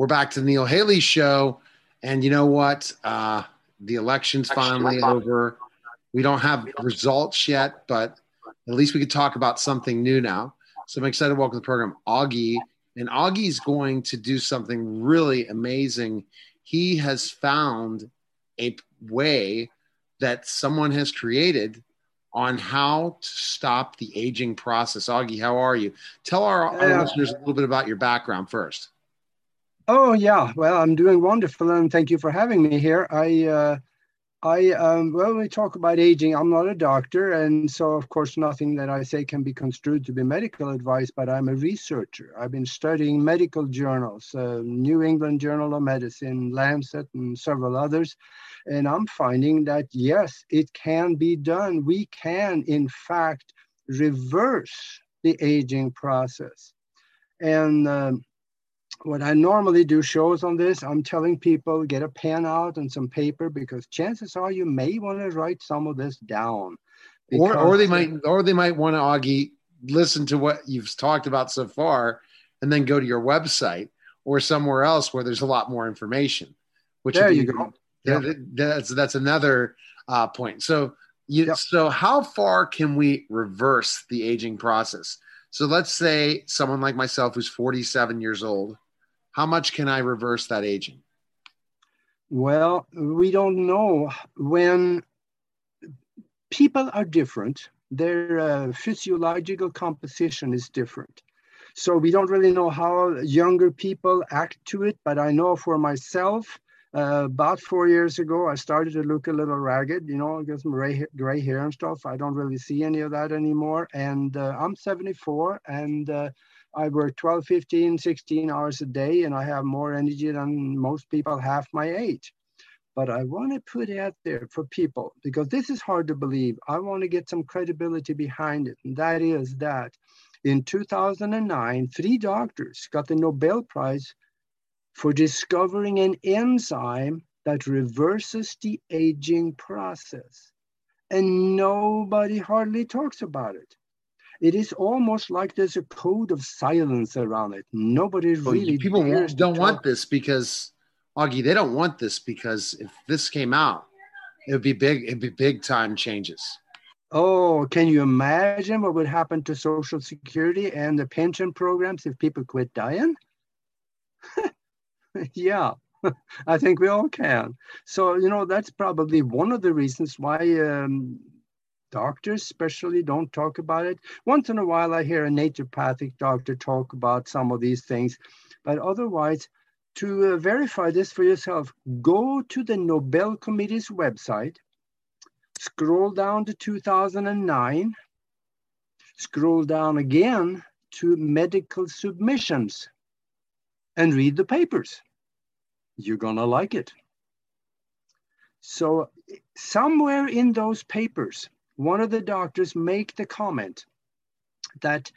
We're back to the Neil Haley show. And you know what? Uh, the election's finally over. We don't have results yet, but at least we could talk about something new now. So I'm excited to welcome to the program Augie. And Augie's going to do something really amazing. He has found a way that someone has created on how to stop the aging process. Augie, how are you? Tell our, our listeners a little bit about your background first. Oh yeah, well I'm doing wonderful, and thank you for having me here. I, uh, I um, well, we talk about aging. I'm not a doctor, and so of course nothing that I say can be construed to be medical advice. But I'm a researcher. I've been studying medical journals, uh, New England Journal of Medicine, Lancet, and several others, and I'm finding that yes, it can be done. We can, in fact, reverse the aging process, and um, what I normally do shows on this, I'm telling people get a pen out and some paper because chances are you may want to write some of this down. Or, or they might, or they might want to Augie listen to what you've talked about so far, and then go to your website or somewhere else where there's a lot more information. Which there you go. That, that's that's another uh, point. So you, yep. so how far can we reverse the aging process? So let's say someone like myself who's 47 years old how much can I reverse that aging? Well, we don't know when people are different. Their uh, physiological composition is different. So we don't really know how younger people act to it, but I know for myself, uh, about four years ago, I started to look a little ragged, you know, get some gray, gray hair and stuff. I don't really see any of that anymore. And uh, I'm 74 and uh, I work 12, 15, 16 hours a day, and I have more energy than most people half my age. But I want to put out there for people because this is hard to believe. I want to get some credibility behind it. And that is that in 2009, three doctors got the Nobel Prize for discovering an enzyme that reverses the aging process. And nobody hardly talks about it it is almost like there's a code of silence around it. Nobody well, really people don't want this because Augie, they don't want this because if this came out, it would be big. It'd be big time changes. Oh, can you imagine what would happen to Social Security and the pension programs if people quit dying? yeah, I think we all can. So, you know, that's probably one of the reasons why um, doctors especially don't talk about it. Once in a while, I hear a naturopathic doctor talk about some of these things, but otherwise, to uh, verify this for yourself, go to the Nobel Committee's website, scroll down to 2009, scroll down again to medical submissions, and read the papers. You're gonna like it. So somewhere in those papers, one of the doctors make the comment that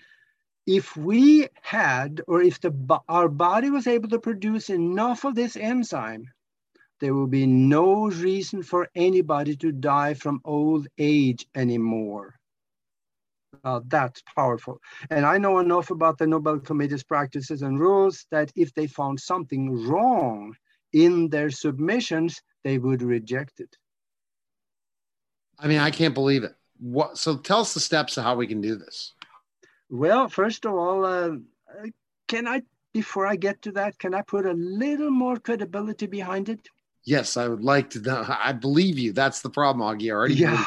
if we had, or if the, our body was able to produce enough of this enzyme, there will be no reason for anybody to die from old age anymore. Uh, that's powerful. And I know enough about the Nobel Committee's practices and rules that if they found something wrong in their submissions, they would reject it. I mean, I can't believe it. What? So tell us the steps of how we can do this. Well, first of all, uh, can I, before I get to that, can I put a little more credibility behind it? Yes, I would like to. Know. I believe you. That's the problem, Augie. already. Yeah.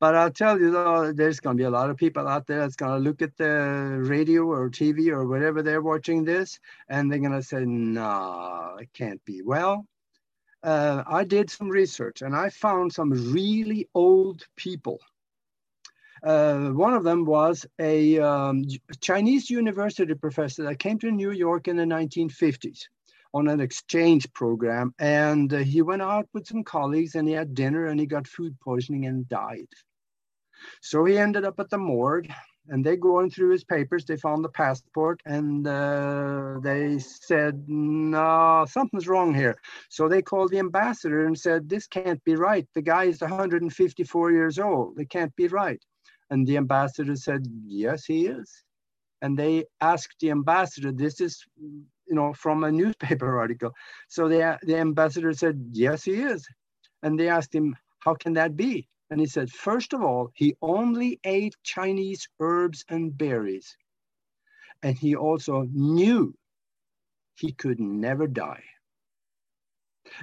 But I'll tell you, though, there's going to be a lot of people out there that's going to look at the radio or TV or whatever they're watching this, and they're going to say, "No, it can't be." Well, uh, I did some research and I found some really old people. Uh, one of them was a um, Chinese university professor that came to New York in the 1950s on an exchange program. And uh, he went out with some colleagues and he had dinner and he got food poisoning and died. So he ended up at the morgue and they going through his papers they found the passport and uh, they said no something's wrong here so they called the ambassador and said this can't be right the guy is 154 years old it can't be right and the ambassador said yes he is and they asked the ambassador this is you know, from a newspaper article. So the, the ambassador said, yes, he is. And they asked him, how can that be? And he said, first of all, he only ate Chinese herbs and berries. And he also knew he could never die.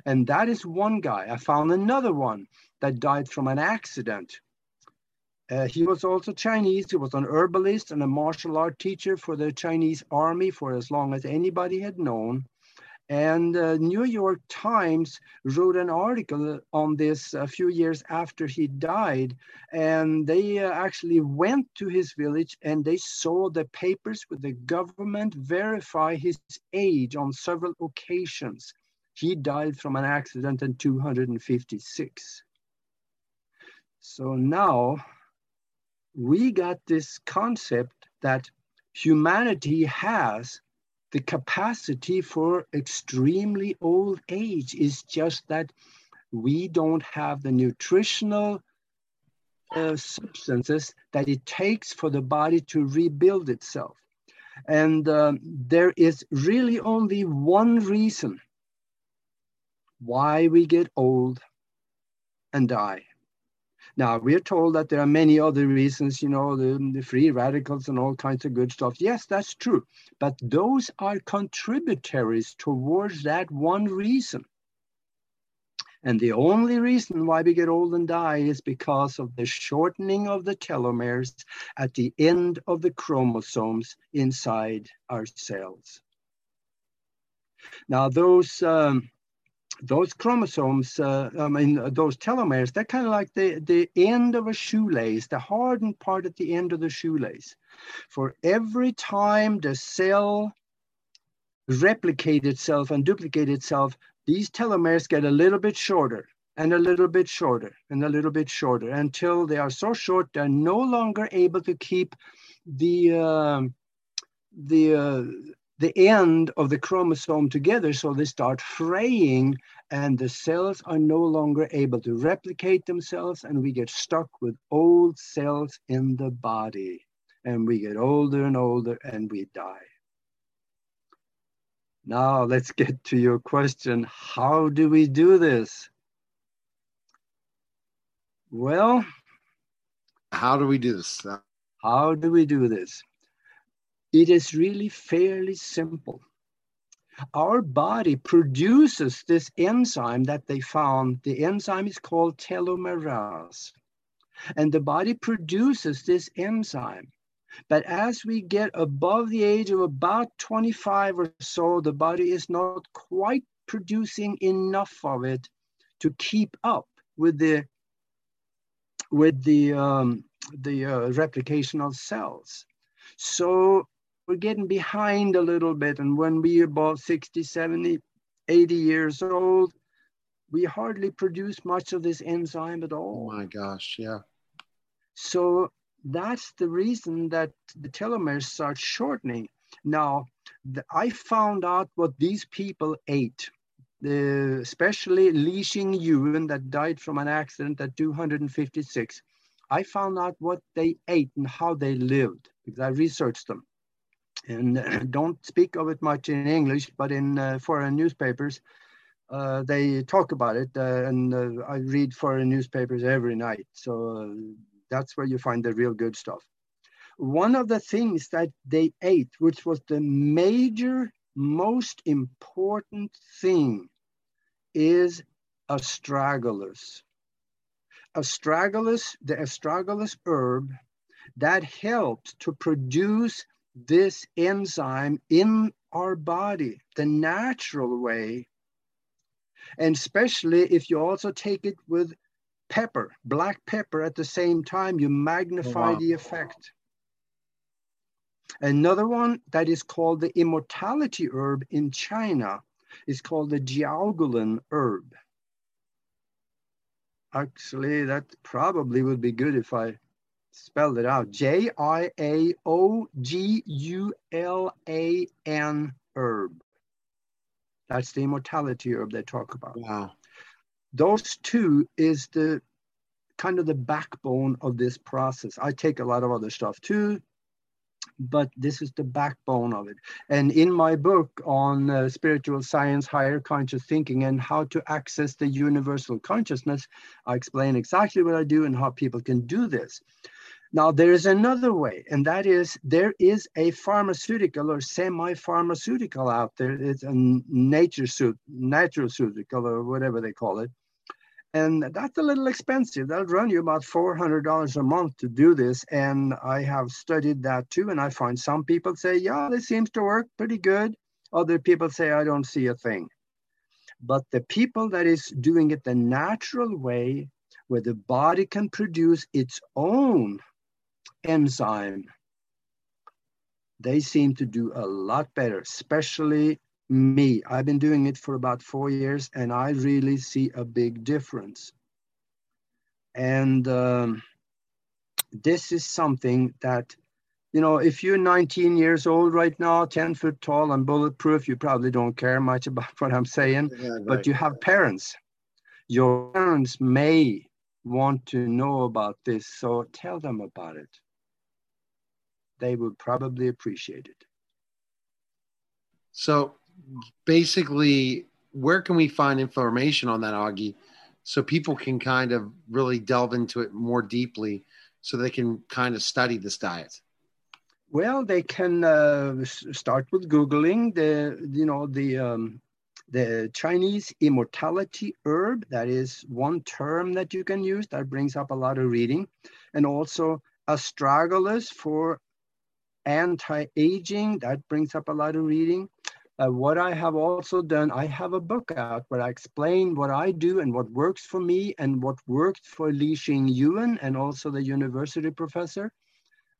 And that is one guy. I found another one that died from an accident. Uh, he was also Chinese. He was an herbalist and a martial art teacher for the Chinese army for as long as anybody had known. And uh, New York Times wrote an article on this a few years after he died. And they uh, actually went to his village and they saw the papers with the government verify his age on several occasions. He died from an accident in 256. So now we got this concept that humanity has the capacity for extremely old age is just that we don't have the nutritional uh, substances that it takes for the body to rebuild itself. And um, there is really only one reason why we get old and die. Now, we're told that there are many other reasons, you know, the, the free radicals and all kinds of good stuff. Yes, that's true. But those are contributaries towards that one reason. And the only reason why we get old and die is because of the shortening of the telomeres at the end of the chromosomes inside our cells. Now, those um, those chromosomes, uh, I mean, those telomeres, they're kind of like the, the end of a shoelace, the hardened part at the end of the shoelace. For every time the cell replicate itself and duplicate itself, these telomeres get a little bit shorter and a little bit shorter and a little bit shorter until they are so short they're no longer able to keep the uh, the uh, the end of the chromosome together so they start fraying and the cells are no longer able to replicate themselves and we get stuck with old cells in the body and we get older and older and we die. Now let's get to your question. How do we do this? Well how do we do this? how do we do this it is really fairly simple. Our body produces this enzyme that they found. The enzyme is called telomerase. And the body produces this enzyme. But as we get above the age of about 25 or so, the body is not quite producing enough of it to keep up with the with the um, the uh, replication of cells. So we're getting behind a little bit. And when we're about 60, 70, 80 years old, we hardly produce much of this enzyme at all. Oh my gosh, yeah. So that's the reason that the telomeres start shortening. Now, the, I found out what these people ate. The, especially Li Xing Yuan that died from an accident at 256. I found out what they ate and how they lived because I researched them and don't speak of it much in English, but in uh, foreign newspapers, uh, they talk about it. Uh, and uh, I read foreign newspapers every night. So uh, that's where you find the real good stuff. One of the things that they ate, which was the major, most important thing, is astragalus. Astragalus, the astragalus herb, that helps to produce this enzyme in our body the natural way. And especially if you also take it with pepper, black pepper at the same time, you magnify wow. the effect. Another one that is called the immortality herb in China is called the Jiaogulan herb. Actually, that probably would be good if I spelled it out. J I A O G U L A N herb. That's the immortality herb they talk about. Wow. Those two is the kind of the backbone of this process. I take a lot of other stuff too. but this is the backbone of it. And in my book on uh, spiritual science, higher conscious thinking, and how to access the universal consciousness, I explain exactly what I do and how people can do this. Now, there is another way, and that is there is a pharmaceutical or semi pharmaceutical out there. It's a nature suit, natural pharmaceutical, or whatever they call it and that's a little expensive. That'll run you about $400 a month to do this. And I have studied that too. And I find some people say, yeah, this seems to work pretty good. Other people say, I don't see a thing. But the people that is doing it the natural way, where the body can produce its own enzyme, they seem to do a lot better, especially me. I've been doing it for about four years and I really see a big difference. And um, this is something that, you know, if you're 19 years old right now, 10 foot tall and bulletproof, you probably don't care much about what I'm saying, yeah, right. but you have parents. Your parents may want to know about this, so tell them about it. They would probably appreciate it. So basically, where can we find information on that, Augie, so people can kind of really delve into it more deeply, so they can kind of study this diet? Well, they can uh, start with googling the, you know, the um, the Chinese immortality herb. That is one term that you can use that brings up a lot of reading, and also astragalus for anti-aging. That brings up a lot of reading. Uh, what I have also done, I have a book out where I explain what I do and what works for me and what worked for Li Xing Yuan and also the university professor.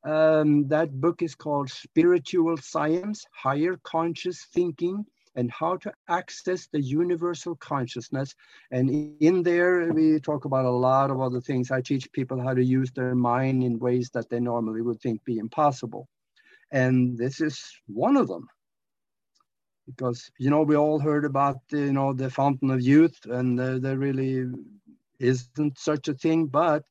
Um, that book is called Spiritual Science, Higher Conscious Thinking, and How to Access the Universal Consciousness. And in there, we talk about a lot of other things. I teach people how to use their mind in ways that they normally would think be impossible. And this is one of them. Because you know we all heard about you know the fountain of youth and uh, there really isn't such a thing but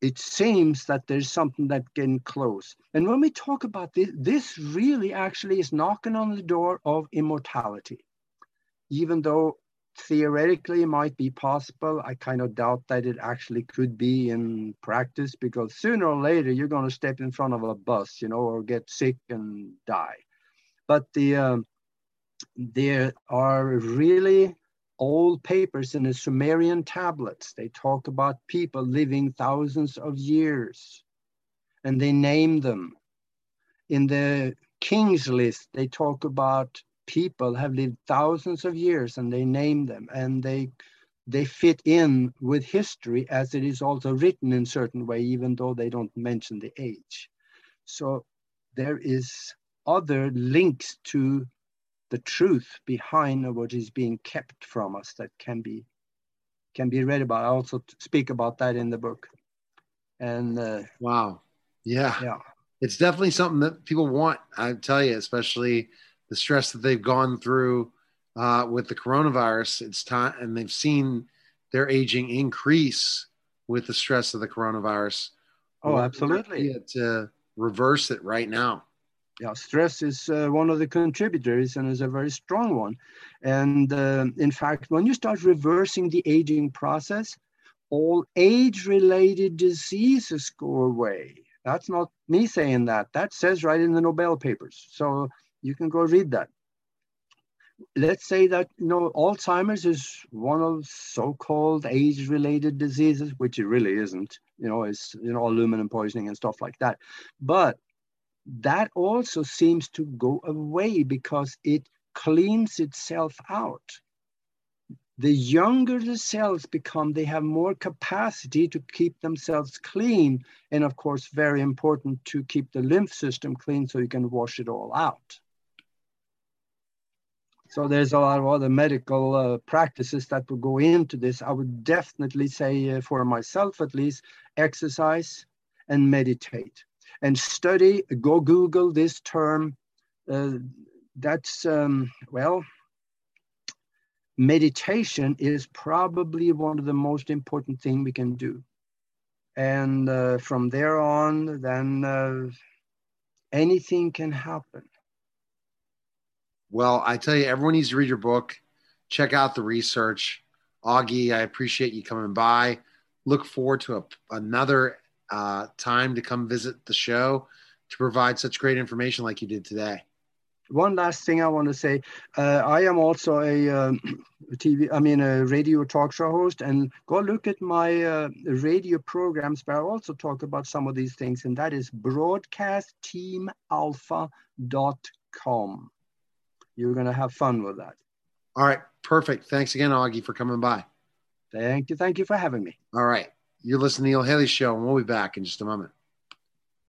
it seems that there's something that getting close. And when we talk about this this really actually is knocking on the door of immortality. Even though theoretically might be possible i kind of doubt that it actually could be in practice because sooner or later you're going to step in front of a bus you know or get sick and die but the um, there are really old papers in the Sumerian tablets. They talk about people living thousands of years and they name them. In the king's list, they talk about people have lived thousands of years and they name them and they they fit in with history as it is also written in certain way even though they don't mention the age so there is other links to the truth behind what is being kept from us that can be can be read about. I also speak about that in the book. And uh, wow, yeah, yeah, it's definitely something that people want. I tell you, especially the stress that they've gone through uh, with the coronavirus. It's time, and they've seen their aging increase with the stress of the coronavirus. Oh, absolutely. To reverse it right now yeah, stress is uh, one of the contributors and is a very strong one. And uh, in fact, when you start reversing the aging process, all age related diseases go away. That's not me saying that. That says right in the Nobel papers. So you can go read that. Let's say that you know Alzheimer's is one of so-called age-related diseases, which it really isn't. You know, it's you know aluminum poisoning and stuff like that. But that also seems to go away because it cleans itself out. The younger the cells become, they have more capacity to keep themselves clean. And of course, very important to keep the lymph system clean so you can wash it all out. So there's a lot of other medical uh, practices that would go into this. I would definitely say, uh, for myself at least, exercise and meditate and study, go Google this term. Uh, that's, um, well, meditation is probably one of the most important thing we can do. And uh, from there on, then uh, anything can happen. Well, I tell you, everyone needs to read your book. Check out the research. Augie, I appreciate you coming by. Look forward to a, another uh, time to come visit the show to provide such great information like you did today. One last thing I want to say: uh, I am also a um, TV, I mean, a radio talk show host, and go look at my uh, radio programs where I also talk about some of these things, and that is broadcastteamalpha.com. You're going to have fun with that. All right, perfect. Thanks again, Augie, for coming by. Thank you. Thank you for having me. All right. You're listening to the Neil Haley Show, and we'll be back in just a moment.